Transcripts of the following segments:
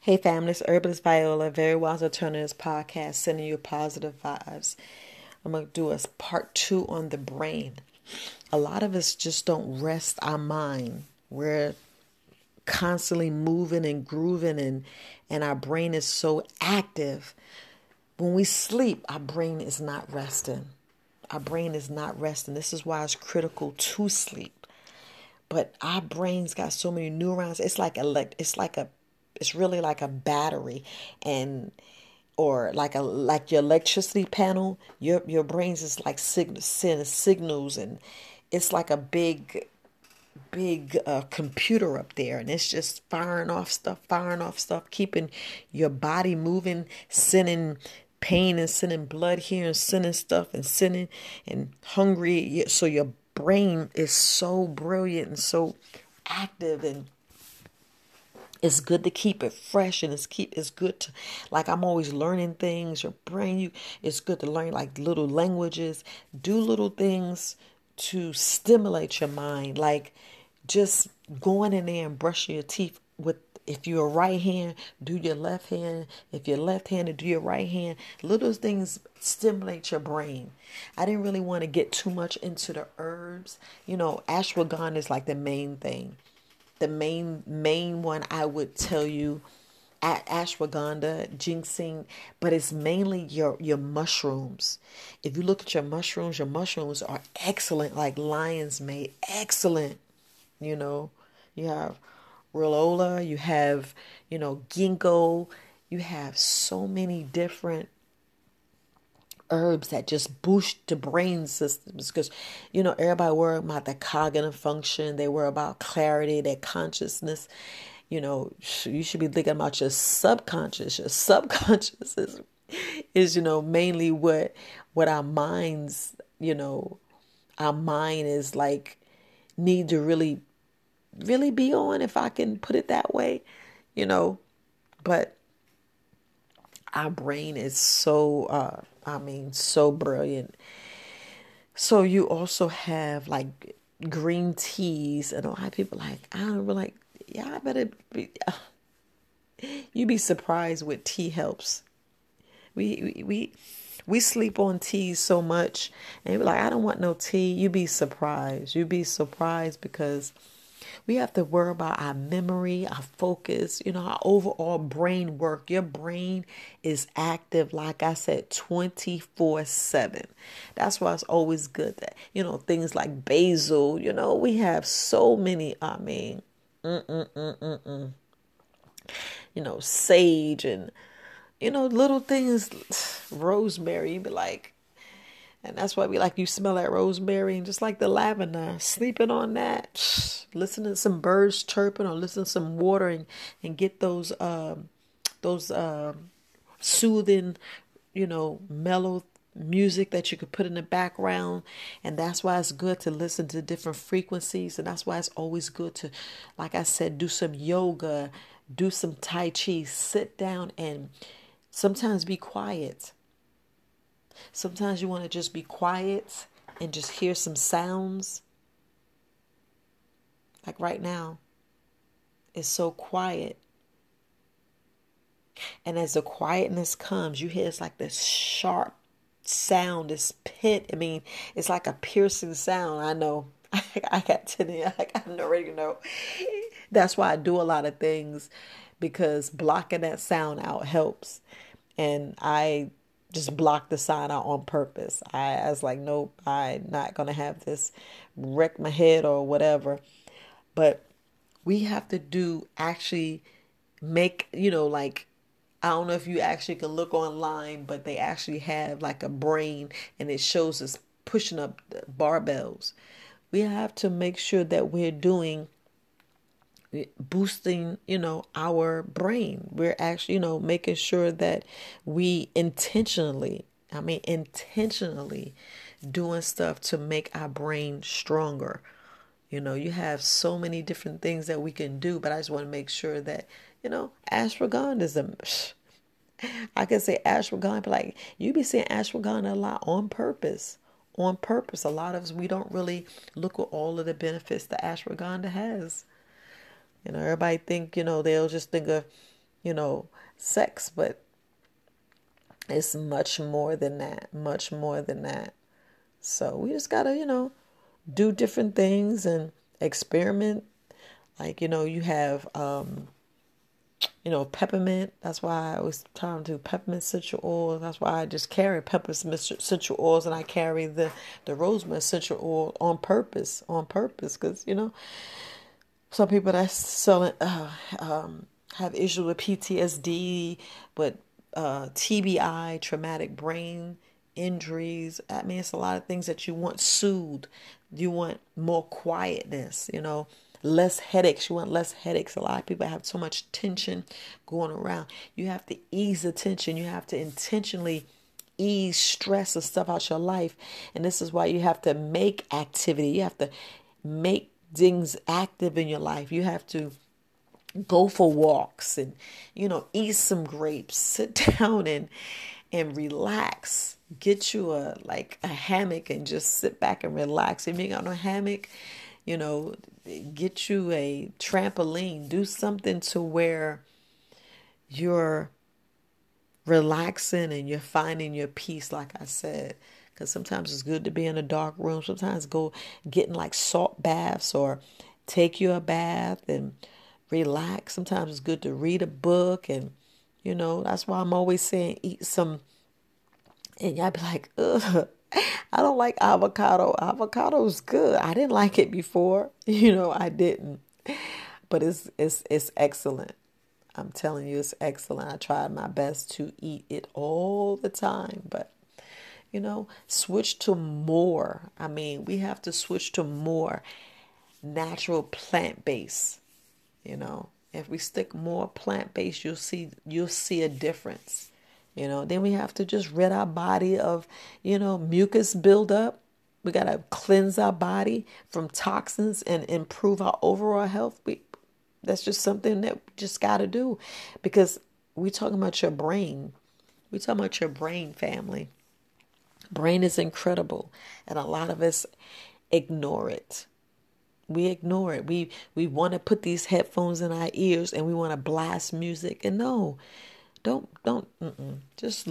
Hey family, it's Herbalist Viola, Very Wise Alternatives podcast, sending you positive vibes. I'm going to do a part two on the brain. A lot of us just don't rest our mind. We're constantly moving and grooving and and our brain is so active. When we sleep, our brain is not resting. Our brain is not resting. This is why it's critical to sleep. But our brain's got so many neurons. It's like elect it's like a it's really like a battery and or like a like your electricity panel your your brains is like sig- send signals and it's like a big big uh, computer up there and it's just firing off stuff firing off stuff keeping your body moving sending pain and sending blood here and sending stuff and sending and hungry. So your brain is so brilliant and so active and it's good to keep it fresh and it's keep it's good to like i'm always learning things your brain you it's good to learn like little languages. Do little things to stimulate your mind like just going in there and brushing your teeth with if you're right hand do your left hand. If you're left handed do your right hand. Little things stimulate your brain. I didn't really want to get too much into the herbs. You know ashwagandha is like the main thing the main main one I would tell you at ashwagandha, ginseng, but it's mainly your your mushrooms. If you look at your mushrooms, your mushrooms are excellent, like lion's mane, excellent. You know, you have Rhodiola, you have, you know, ginkgo, you have so many different herbs that just boost the brain systems because you know everybody worry about the cognitive function they worry about clarity their consciousness. You know you should be thinking about your subconscious. Your subconscious is is you know mainly what what our minds you know our mind is like need to really really be on if i can put it that way you know. But our brain is so uh I mean so brilliant. So you also have like green teas and a lot of people like I don't really like yeah I better be uh, you be surprised what tea helps. We we we we sleep on teas so much and you're like I don't want no tea. you'd be surprised. you'd be surprised because we have to worry about our memory, our focus, you know, our overall brain work. Your brain is active, like I said, 24 7. That's why it's always good that, you know, things like basil, you know, we have so many, I mean, mm-mm-mm-mm-mm. you know, sage and, you know, little things, rosemary, be like, and that's why we like you smell that rosemary and just like the lavender, sleeping on that, listen to some birds chirping or listen to some water and, and get those um, those um, soothing, you know, mellow music that you could put in the background. And that's why it's good to listen to different frequencies. And that's why it's always good to like I said do some yoga, do some tai chi, sit down and sometimes be quiet Sometimes you want to just be quiet and just hear some sounds. Like right now, it's so quiet. And as the quietness comes, you hear it's like this sharp sound, this pit. I mean, it's like a piercing sound. I know. I got to like I already know. That's why I do a lot of things because blocking that sound out helps. And I just block the sign out on purpose. I, I was like, nope, I'm not gonna have this wreck my head or whatever. But we have to do actually make you know like I don't know if you actually can look online, but they actually have like a brain and it shows us pushing up barbells. We have to make sure that we're doing boosting you know our brain. We're actually you know making sure that we intentionally i mean intentionally doing stuff to make our brain stronger. You know you have so many different things that we can do but i just want to make sure that you know ashwagandha is a i can say ashwagandha but like you be saying ashwagandha a lot on purpose on purpose. A lot of us we don't really look at all of the benefits that ashwagandha has you know, everybody think, you know, they'll just think of, you know, sex, but it's much more than that, much more than that. So we just got to, you know, do different things and experiment. Like, you know, you have, um, you know, peppermint. That's why I was trying to do peppermint essential oil. That's why I just carry peppermint essential oils and I carry the, the rosemary essential oil on purpose, on purpose. Because, you know, some people that selling, uh, um, have issues with PTSD, but uh, TBI, traumatic brain injuries. I mean, it's a lot of things that you want soothed. You want more quietness, you know, less headaches. You want less headaches. A lot of people have so much tension going around. You have to ease the tension. You have to intentionally ease stress and stuff out your life. And this is why you have to make activity. You have to make things active in your life. You have to go for walks and you know eat some grapes sit down and and relax. Get you a like a hammock and just sit back and relax. If you got no hammock you know get you a trampoline. Do something to where you're relaxing and you're finding your peace like i said because sometimes it's good to be in a dark room sometimes go getting like salt baths or take you a bath and relax. Sometimes it's good to read a book, and you know that's why I'm always saying eat some. And y'all be like, ugh, I don't like avocado. Avocado is good. I didn't like it before. You know, I didn't, but it's it's it's excellent. I'm telling you, it's excellent. I tried my best to eat it all the time, but you know, switch to more. I mean, we have to switch to more natural plant based you know, if we stick more plant based, you'll see you'll see a difference. You know, then we have to just rid our body of, you know, mucus buildup. We got to cleanse our body from toxins and improve our overall health. We that's just something that we just got to do because we talking about your brain. We talking about your brain family. Brain is incredible and a lot of us ignore it. We ignore it. We we want to put these headphones in our ears and we want to blast music. And no, don't don't just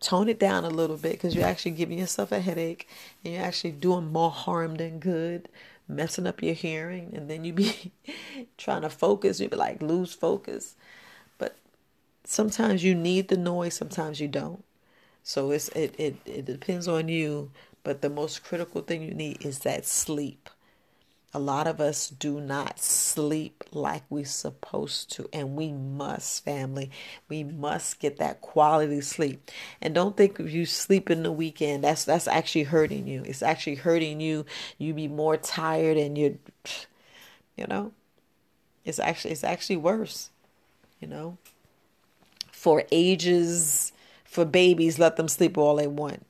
tone it down a little bit because you're actually giving yourself a headache and you're actually doing more harm than good, messing up your hearing, and then you be trying to focus. You be like lose focus. But sometimes you need the noise. Sometimes you don't. So it's it it, it depends on you. But the most critical thing you need is that sleep. A lot of us do not sleep like we're supposed to, and we must, family. We must get that quality sleep. And don't think if you sleep in the weekend, that's that's actually hurting you. It's actually hurting you. You be more tired, and you, you know, it's actually it's actually worse. You know, for ages, for babies, let them sleep all they want.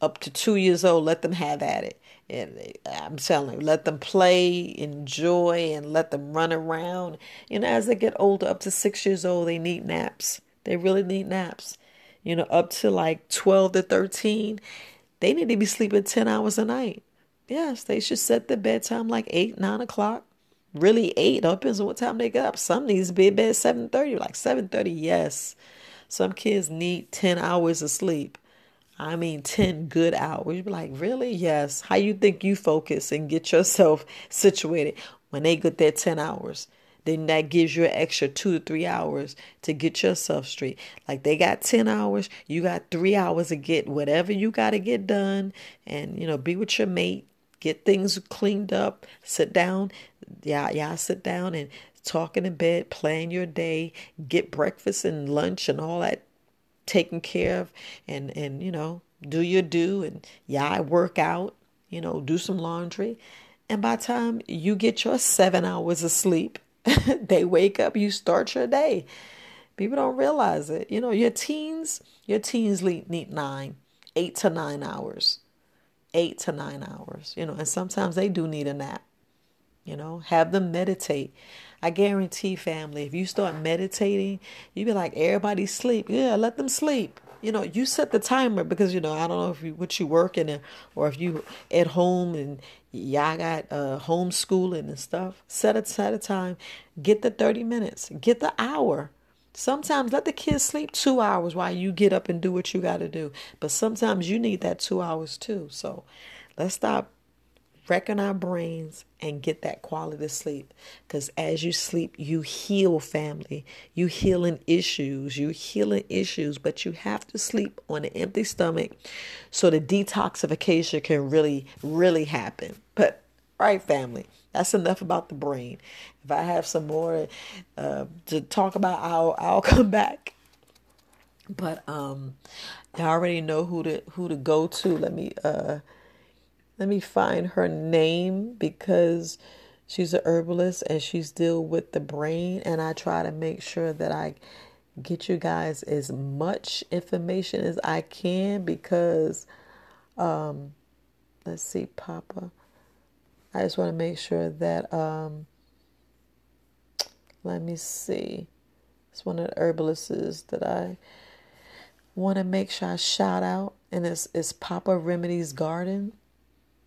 Up to two years old, let them have at it and uh, I'm telling you, let them play, enjoy, and let them run around. You know, as they get older, up to six years old, they need naps. They really need naps. You know, up to like 12 to 13, they need to be sleeping 10 hours a night. Yes, they should set the bedtime like 8, 9 o'clock. Really 8, depends on what time they get up. Some needs to be in bed 7.30, like 7.30, yes. Some kids need 10 hours of sleep. I mean, 10 good hours. You'd be like, really? Yes. How you think you focus and get yourself situated when they get their 10 hours? Then that gives you an extra two to three hours to get yourself straight. Like they got 10 hours, you got three hours to get whatever you got to get done and, you know, be with your mate, get things cleaned up, sit down. Yeah, yeah, sit down and talk in bed, plan your day, get breakfast and lunch and all that taken care of and and you know do your do and yeah I work out you know do some laundry. And by time you get your seven hours of sleep they wake up you start your day. People don't realize it. You know your teens your teens need nine eight to nine hours eight to nine hours you know and sometimes they do need a nap you know have them meditate I guarantee, family, if you start meditating, you be like, everybody sleep. Yeah, let them sleep. You know, you set the timer because you know I don't know if you what you working in or if you at home and y'all got uh, homeschooling and stuff. Set a set a time. Get the thirty minutes. Get the hour. Sometimes let the kids sleep two hours while you get up and do what you got to do. But sometimes you need that two hours too. So let's stop wrecking our brains and get that quality sleep. Because as you sleep, you heal family. You healing issues. You healing issues, but you have to sleep on an empty stomach so the detoxification can really, really happen. But right, family. That's enough about the brain. If I have some more uh, to talk about, I'll I'll come back. But um, I already know who to who to go to. Let me uh let me find her name because she's a herbalist and she's deal with the brain and I try to make sure that I get you guys as much information as I can because um let's see Poppa I just want to make sure that um let me see. It's one of the herbalists that I want to make sure I shout out and it's, it's Poppa Remedies Garden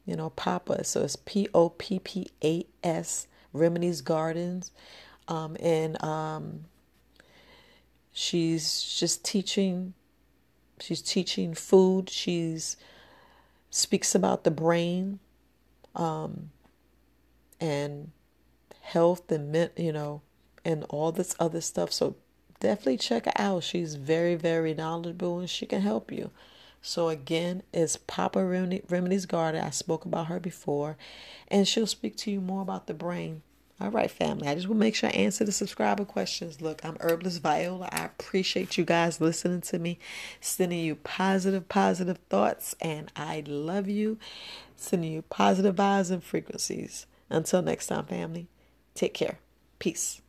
you know, Poppa. So it's P O P P A S, Remedies Gardens. Um, and um, she's just teaching, she's teaching food. She's speaks about the brain um, and health and, you know, and all this other stuff. So definitely check her out. She's very, very knowledgeable and she can help you. So again, it's Poppa Remedies Garden. I spoke about her before, and she'll speak to you more about the brain. All right, family. I just will make sure I answer the subscriber questions. Look, I'm Herbalist Viola. I appreciate you guys listening to me, sending you positive, positive thoughts, and I love you. Sending you positive vibes and frequencies. Until next time, family. Take care. Peace.